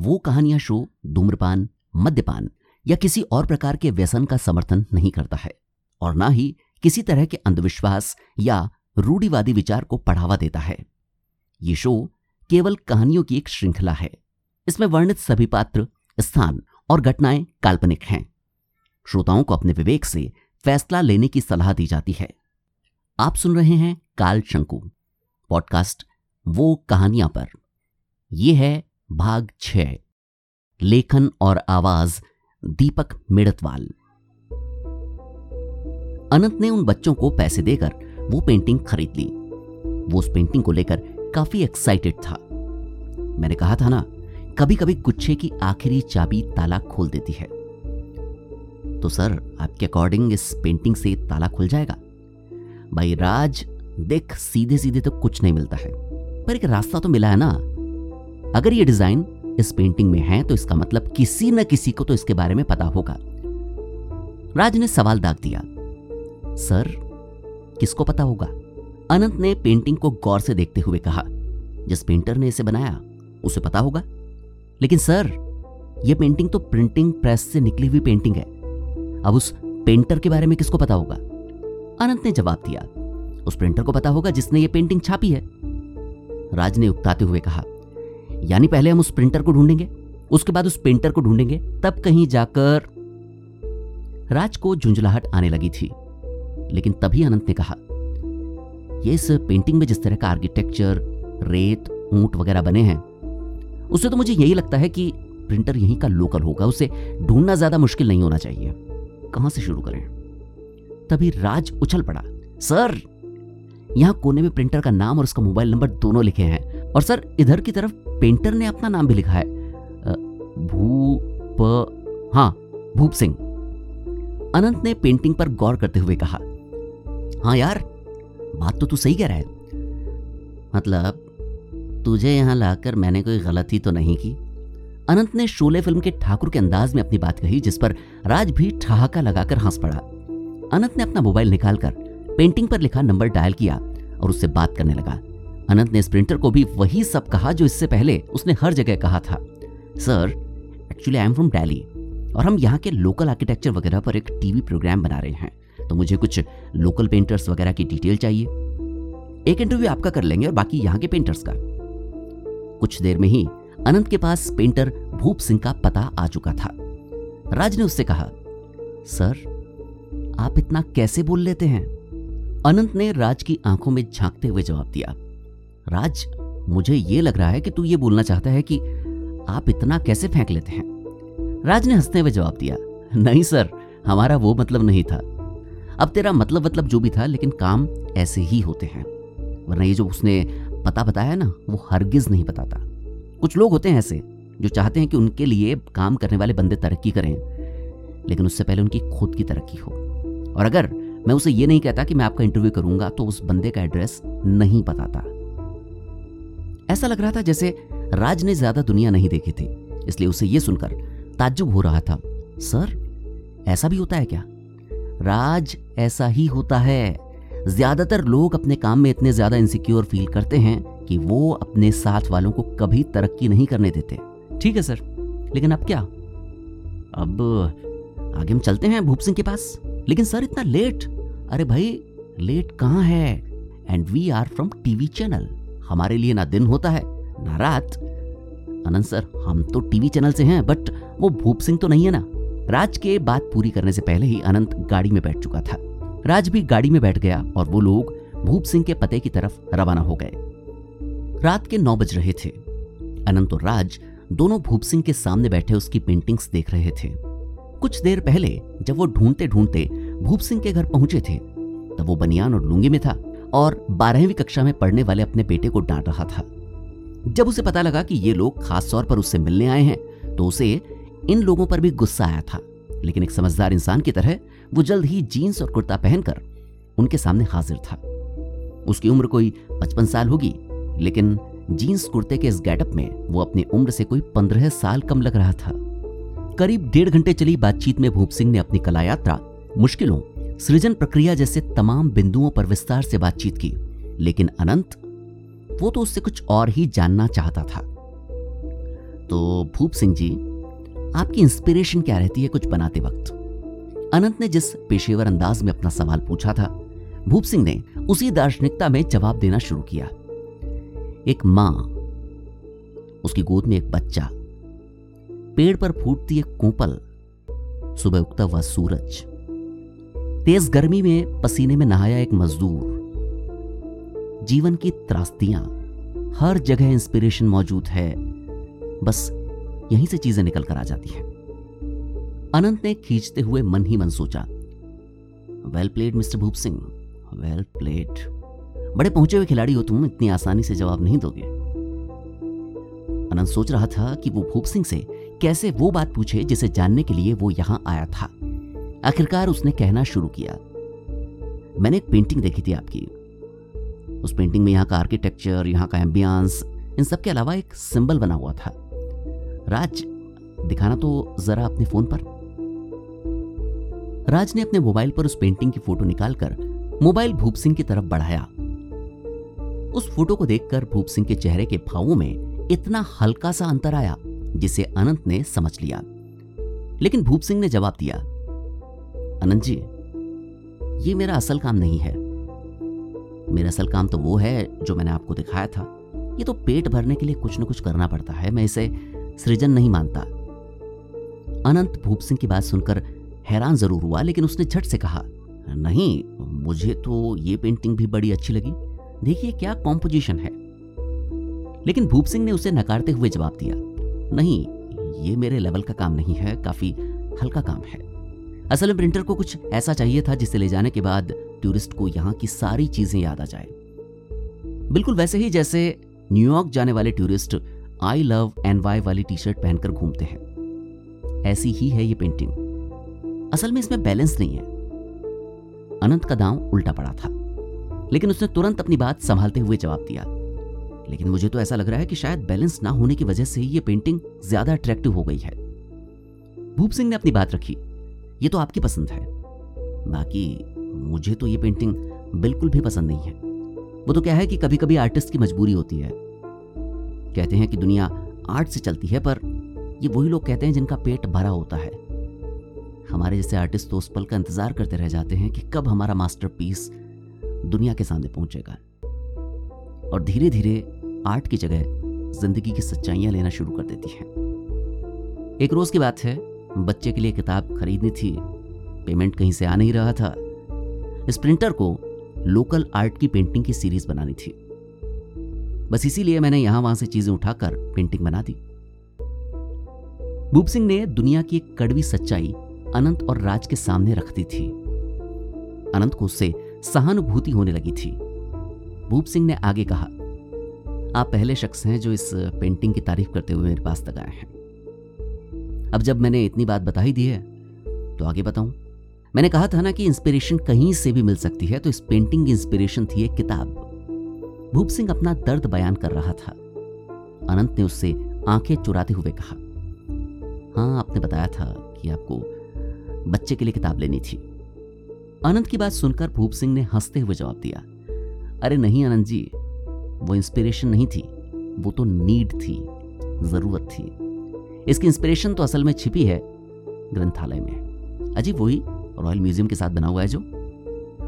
वो कहानियाँ शो धूम्रपान, मद्यपान या किसी और प्रकार के व्यसन का समर्थन नहीं करता है और ना ही किसी तरह के अंधविश्वास या रूढ़िवादी विचार को बढ़ावा देता है। ये शो केवल कहानियों की एक श्रृंखला है। इसमें वर्णित सभी पात्र, स्थान और घटनाएँ काल्पनिक हैं। श्रोताओं को अपने विवेक से फैसला लेने की सलाह दी जाती है। आप सुन रहे हैं काल शंकु पॉडकास्ट, वो कहानियाँ पर। यह है भाग छ, लेखन और आवाज़, दीपक मेड़तवाल। अनंत ने उन बच्चों को पैसे देकर वो पेंटिंग खरीद ली। वो उस पेंटिंग को लेकर काफ़ी एक्साइटेड था। मैंने कहा था ना कभी कभी गुच्छे की आखिरी चाबी ताला खोल देती है। तो सर, आपके अकॉर्डिंग इस पेंटिंग से ताला खुल जाएगा? भाई राज, देख सीधे सीधे तो कुछ नहीं मिलता है। पर एक रास्ता तो मिला है ना। अगर ये डिज़ाइन इस पेंटिंग में है तो इसका मतलब किसी न किसी को तो इसके बारे में पता होगा। राज ने सवाल दाग दिया। सर, किसको पता होगा? अनंत ने पेंटिंग को गौर से देखते हुए कहा, जिस पेंटर ने इसे बनाया, उसे पता होगा। लेकिन सर यह पेंटिंग तो प्रिंटिंग प्रेस से निकली हुई पेंटिंग है। अब उस पेंटर के बारे में किसको पता होगा? अनंत ने जवाब दिया, उस प्रिंटर को पता होगा जिसने ये पेंटिंग छापी है। राज ने उकताते हुए कहा यानी पहले हम उस प्रिंटर को ढूंढेंगे, उसके बाद उस पेंटर को ढूंढेंगे, तब कहीं जाकर राज को झुंझलाहट आने लगी थी। लेकिन तभी अनंत ने कहा, ये इस पेंटिंग में जिस तरह का आर्किटेक्चर रेत, ऊँट वगैरह बने हैं, उससे तो मुझे यही लगता है कि प्रिंटर यहीं का लोकल होगा। उसे ढूंढना ज़्यादा मुश्किल नहीं होना चाहिए। कहाँ से शुरू करें? तभी राज उछल पड़ा। सर, यहाँ कोने में प्रिंटर का नाम और उसका मोबाइल नंबर दोनों लिखे हैं और सर, इधर की तरफ़ पेंटर ने अपना नाम भी लिखा है। भूप हाँ भूप सिंह। अनंत ने पेंटिंग पर गौर करते हुए कहा हाँ यार, बात तो तू सही कह रहा है। मतलब तुझे यहाँ लाकर मैंने कोई गलती तो नहीं की। अनंत ने शोले फ़िल्म के ठाकुर के अंदाज में अपनी बात कही, जिस पर राज भी ठहाका लगाकर हंस पड़ा। अनंत ने अपना मोबाइल निकालकर पेंटिंग पर लिखा नंबर डायल किया और उससे बात करने लगा। अनंत ने स्प्रिंटर को भी वही सब कहा जो इससे पहले उसने हर जगह कहा था। Sir actually I am from Delhi और हम यहाँ के लोकल आर्किटेक्चर वगैरह पर एक टीवी प्रोग्राम बना रहे हैं। तो मुझे कुछ लोकल पेंटर्स वगैरह की डिटेल चाहिए। एक इंटरव्यू आपका कर लेंगे और बाकी यहाँ के पेंटर्स का। कुछ देर में ही अनंत के पास पेंटर भूप सिंह का पता आ चुका था। राज ने उससे कहा, सर, आप इतना कैसे बोल लेते हैं? अनंत ने राज की आँखों में झांकते हुए जवाब दिया राज, मुझे ये लग रहा है कि तू ये बोलना चाहता है कि आप इतना कैसे फेंक लेते हैं? राज ने हँसते हुए जवाब दिया, नहीं सर, हमारा वो मतलब नहीं था। अब तेरा मतलब मतलब जो भी था, लेकिन काम ऐसे ही होते हैं। वरना ये जो उसने पता बताया ना, वो हरगिज नहीं बताता। कुछ लोग होते हैं ऐसे, जो चाहते हैं कि उनके लिए काम करने वाले बंदे तरक्की करें, लेकिन उससे पहले उनकी खुद की तरक्की हो। और अगर मैं उसे ये नहीं कहता कि मैं आपका इंटरव्यू करूँगा तो उस बंदे का एड्रेस नहीं बताता ऐसा लग रहा था जैसे राज ने ज़्यादा दुनिया नहीं देखी थी, इसलिए उसे यह सुनकर ताज्जुब हो रहा था। सर, ऐसा भी होता है क्या? राज ऐसा ही होता है। ज़्यादातर लोग अपने काम में इतने ज़्यादा इनसिक्योर फील करते हैं कि वो अपने साथ वालों को कभी तरक्की नहीं करने देते। ठीक है, सर। लेकिन अब क्या? अब आगे हम चलते हैं भूप सिंह के पास। लेकिन सर, इतना लेट अरे भाई लेट कहाँ है? And we are from TV channel हमारे लिए ना दिन होता है, ना रात। अनंत सर, हम तो टीवी चैनल से हैं, बट वो भूप सिंह तो नहीं है ना। राज के बात पूरी करने से पहले ही अनंत गाड़ी में बैठ चुका था। राज भी गाड़ी में बैठ गया और वो लोग भूप सिंह के पते की तरफ़ रवाना हो गए। रात के नौ बज रहे थे। अनंत और राज दोनों भूप सिंह के सामने बैठे उसकी पेंटिंग्स देख रहे थे। कुछ देर पहले जब वो ढूंढते ढूंढते भूप सिंह के घर पहुँचे थे, तब वो बनियान और लुंगी में था। और बारहवीं कक्षा में पढ़ने वाले अपने बेटे को डांट रहा था। जब उसे पता लगा कि ये लोग खास तौर पर उससे मिलने आए हैं तो उसे इन लोगों पर भी गुस्सा आया था। लेकिन एक समझदार इंसान की तरह वो जल्द ही जीन्स और कुर्ता पहनकर उनके सामने हाजिर था। उसकी उम्र कोई पचपन साल होगी, लेकिन जीन्स कुर्ते के इस गेटअप में वो अपनी उम्र से कोई पंद्रह साल कम लग रहा था। करीब डेढ़ घंटे चली बातचीत में भूप सिंह ने अपनी कला यात्रा मुश्किलों सृजन प्रक्रिया जैसे तमाम बिंदुओं पर विस्तार से बातचीत की, लेकिन अनंत, वो तो उससे कुछ और ही जानना चाहता था। तो भूप सिंह जी, आपकी इंस्पिरेशन क्या रहती है कुछ बनाते वक्त? अनंत ने जिस पेशेवर अंदाज में अपना सवाल पूछा था, भूप सिंह ने उसी दार्शनिकता में जवाब देना शुरू किया। एक माँ, उसकी गोद में एक बच्चा, पेड़ पर फूटती एक कोपल, सुबह उगता हुआ सूरज। तेज गर्मी में पसीने में नहाया एक मजदूर। जीवन की त्रास्तियाँ, हर जगह इंस्पिरेशन मौजूद है। बस यहीं से चीज़ें निकल कर आ जाती हैं। अनंत ने खींचते हुए मन ही मन सोचा वेल प्लेड मिस्टर भूप सिंह वेल प्लेड बड़े पहुँचे हुए खिलाड़ी हो तुम, इतनी आसानी से जवाब नहीं दोगे। अनंत सोच रहा था कि वो भूप सिंह से कैसे वो बात पूछे जिसे जानने के लिए वो यहाँ आया था। आखिरकार उसने कहना शुरू किया। मैंने एक पेंटिंग देखी थी आपकी। उस पेंटिंग में यहाँ का आर्किटेक्चर यहाँ का एम्बियंस इन सब के अलावा एक सिंबल बना हुआ था। राज, दिखाना तो जरा अपने फ़ोन पर। राज ने अपने मोबाइल पर उस पेंटिंग की फ़ोटो निकालकर मोबाइल भूप सिंह की तरफ़ बढ़ाया। उस फ़ोटो को देखकर भूप सिंह के चेहरे के भावों में इतना हल्का सा अंतर आया, जिसे अनंत ने समझ लिया। लेकिन भूप सिंह ने जवाब दिया अनंत जी ये मेरा असल काम नहीं है। मेरा असल काम तो वो है जो मैंने आपको दिखाया था। ये तो पेट भरने के लिए कुछ ना कुछ करना पड़ता है, मैं इसे सृजन नहीं मानता। अनंत भूप सिंह की बात सुनकर हैरान ज़रूर हुआ, लेकिन उसने झट से कहा, नहीं, मुझे तो ये पेंटिंग भी बड़ी अच्छी लगी। देखिए क्या कॉम्पोजिशन है? लेकिन भूप सिंह ने उसे नकारते हुए जवाब दिया, नहीं, ये मेरे लेवल का काम नहीं है, काफ़ी हल्का काम है। असल में प्रिंटर को कुछ ऐसा चाहिए था जिसे ले जाने के बाद टूरिस्ट को यहाँ की सारी चीज़ें याद आ जाए। बिल्कुल वैसे ही जैसे न्यूयॉर्क जाने वाले tourist I love N Y वाली टी शर्ट पहनकर घूमते हैं। ऐसी ही है ये पेंटिंग असल में इसमें बैलेंस नहीं है। अनंत का दांव उल्टा पड़ा था। लेकिन उसने तुरंत अपनी बात संभालते हुए जवाब दिया। लेकिन मुझे तो ऐसा लग रहा है कि शायद बैलेंस ना होने की वजह से ही ये पेंटिंग ज़्यादा अट्रैक्टिव हो गई है। भूप सिंह ने अपनी बात रखी। ये तो आपकी पसंद है। बाकी मुझे तो ये पेंटिंग बिल्कुल भी पसंद नहीं है। वो तो क्या है कि कभी कभी आर्टिस्ट की मजबूरी होती है। कहते हैं कि दुनिया आर्ट से चलती है, पर ये वही लोग कहते हैं जिनका पेट भरा होता है। हमारे जैसे आर्टिस्ट तो उस पल का इंतज़ार करते रह जाते हैं कि कब हमारा मास्टरपीस दुनिया के सामने पहुंचेगा। और धीरे धीरे आर्ट की जगह ज़िंदगी की सच्चाइयाँ लेना शुरू कर देती हैं। एक रोज की बात है बच्चे के लिए किताब खरीदनी थी। पेमेंट कहीं से आ नहीं रहा था। इस प्रिंटर को लोकल आर्ट की पेंटिंग की सीरीज़ बनानी थी। बस इसीलिए मैंने यहाँ वहाँ से चीज़ें उठाकर पेंटिंग बना दी। भूप सिंह ने दुनिया की एक कड़वी सच्चाई अनंत और राज के सामने रख दी थी। अनंत को उससे सहानुभूति होने लगी थी। भूप सिंह ने आगे कहा, आप पहले शख्स हैं जो इस पेंटिंग की तारीफ़ करते हुए मेरे पास तक आए हैं। अब जब मैंने इतनी बात बता ही दी है तो आगे बताऊँ। मैंने कहा था ना कि इंस्पिरेशन कहीं से भी मिल सकती है तो इस पेंटिंग की इंस्पिरेशन थी एक किताब। भूप सिंह अपना दर्द बयान कर रहा था। अनंत ने उससे आँखें चुराते हुए कहा हाँ आपने बताया था कि आपको बच्चे के लिए किताब लेनी थी। अनंत की बात सुनकर भूप सिंह ने हँसते हुए जवाब दिया, अरे नहीं अनंत जी, वो इंस्पिरेशन नहीं थी, वो तो नीड थी, ज़रूरत थी। इसकी इंस्पिरेशन तो असल में छिपी है ग्रंथालय में। अजीब वही रॉयल म्यूज़ियम के साथ बना हुआ है जो।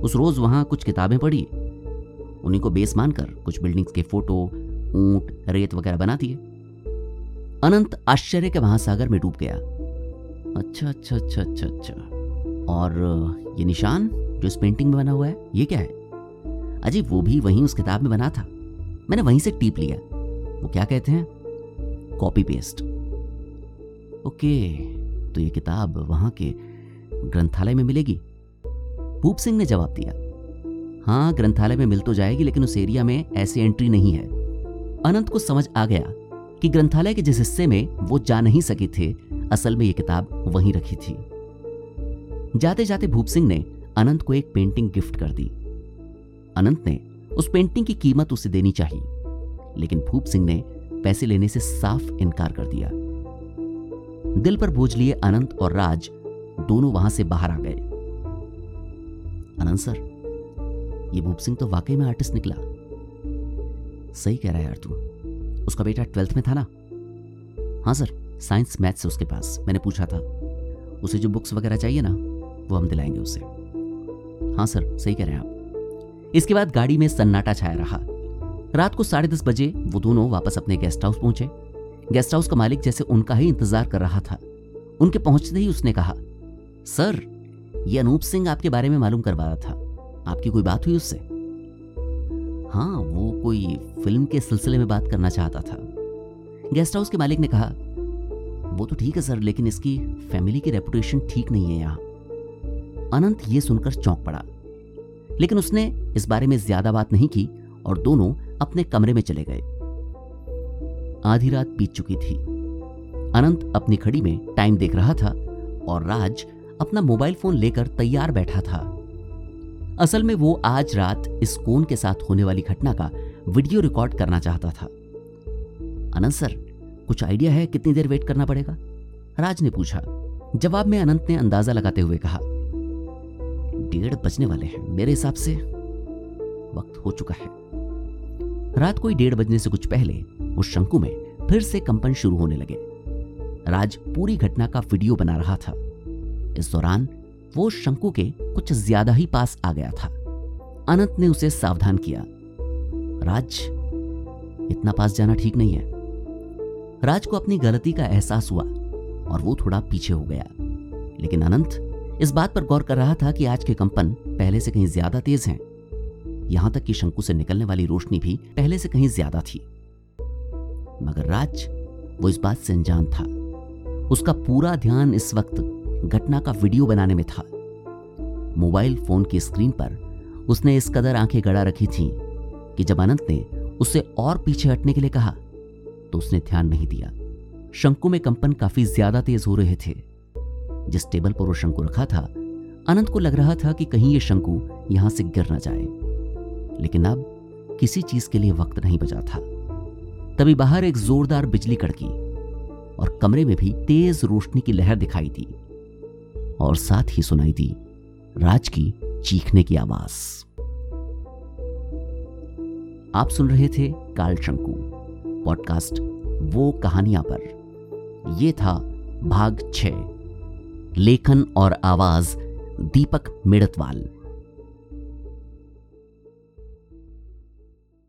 उस रोज वहाँ कुछ किताबें पढ़ी। उन्हीं को बेस मानकर कुछ बिल्डिंग्स के फ़ोटो ऊँट, रेत वगैरह बना दिए। अनंत आश्चर्य के महासागर में डूब गया। अच्छा अच्छा अच्छा अच्छा अच्छा। और ये निशान जो इस पेंटिंग में बना हुआ है, ये क्या है? अजी, वो भी वहीं उस किताब में बना था। मैंने वहीं से टीप लिया। वो क्या कहते हैं? कॉपी पेस्ट ओके तो ये किताब वहाँ के ग्रंथालय में मिलेगी? भूप सिंह ने जवाब दिया। हाँ ग्रंथालय में मिल तो जाएगी, लेकिन उस एरिया में ऐसी एंट्री नहीं है। अनंत को समझ आ गया कि ग्रंथालय के जिस हिस्से में वो जा नहीं सके थे, असल में ये किताब वहीं रखी थी। जाते जाते भूप सिंह ने अनंत को एक पेंटिंग गिफ्ट कर दी। अनंत ने उस पेंटिंग की कीमत उसे देनी चाहिए, लेकिन भूप सिंह ने पैसे लेने से साफ़ इनकार कर दिया। दिल पर बोझ लिए अनंत और राज दोनों वहाँ से बाहर आ गए। अनंत सर, ये भूप सिंह तो वाकई में आर्टिस्ट निकला। सही कह रहा है यार तू। उसका बेटा ट्वेल्थ में था ना? हाँ सर साइंस मैथ्स है उसके पास, मैंने पूछा था। उसे जो बुक्स वगैरह चाहिए ना, वो हम दिलाएँगे उसे। हाँ सर, सही कह रहे हैं आप। इसके बाद गाड़ी में सन्नाटा छाया रहा। रात को साढ़े दस बजे वो दोनों वापस अपने गेस्ट हाउस पहुँचे। गेस्ट हाउस का मालिक जैसे उनका ही इंतज़ार कर रहा था। उनके पहुँचते ही उसने कहा, सर, ये अनूप सिंह आपके बारे में मालूम करवा रहा था। आपकी कोई बात हुई उससे? हाँ वो कोई फ़िल्म के सिलसिले में बात करना चाहता था। गेस्ट हाउस के मालिक ने कहा, वो तो ठीक है सर, लेकिन इसकी फैमिली की रेपुटेशन ठीक नहीं है यहाँ। अनंत ये सुनकर चौंक पड़ा। लेकिन उसने इस बारे में ज़्यादा बात नहीं की और दोनों अपने कमरे में चले गए। आधी रात बीत चुकी थी। अनंत अपनी खड़ी में टाइम देख रहा था और राज अपना मोबाइल फ़ोन लेकर तैयार बैठा था। असल में वो आज रात इस कोन के साथ होने वाली घटना का वीडियो रिकॉर्ड करना चाहता था। अनंत सर, कुछ आइडिया है कितनी देर वेट करना पड़ेगा? राज ने पूछा। जवाब में अनंत ने अंदाज़ा लगाते हुए कहा, डेढ़ बजने वाले हैं मेरे हिसाब से। वक्त हो चुका है। रात कोई डेढ़ बजने से कुछ पहले उस शंकु में फिर से कंपन शुरू होने लगे। राज पूरी घटना का वीडियो बना रहा था। इस दौरान वो शंकु के कुछ ज़्यादा ही पास आ गया था। अनंत ने उसे सावधान किया। राज, इतना पास जाना ठीक नहीं है। राज को अपनी गलती का एहसास हुआ और वो थोड़ा पीछे हो गया। लेकिन अनंत इस बात पर गौर कर रहा था कि आज के कंपन पहले से कहीं ज़्यादा तेज हैं। यहाँ तक कि शंकु से निकलने वाली रोशनी भी पहले से कहीं ज़्यादा थी। मगर राज, वो इस बात से अनजान था। उसका पूरा ध्यान इस वक्त घटना का वीडियो बनाने में था। मोबाइल फ़ोन की स्क्रीन पर उसने इस कदर आँखें गड़ा रखी थीं कि जब अनंत ने उसे और पीछे हटने के लिए कहा तो उसने ध्यान नहीं दिया। शंकु में कंपन काफ़ी ज़्यादा तेज हो रहे थे। जिस टेबल पर वो शंकु रखा था, अनंत को लग रहा था कि कहीं ये शंकु यहाँ से गिर ना जाए। लेकिन अब किसी चीज़ के लिए वक्त नहीं बचा था। तभी बाहर एक जोरदार बिजली कड़की और कमरे में भी तेज रोशनी की लहर दिखाई दी और साथ ही सुनाई दी राज की चीखने की आवाज़। आप सुन रहे थे काल शंकु, पॉडकास्ट वो कहानियाँ पर। यह था भाग छ लेखन और आवाज़ दीपक मिड़तवाल।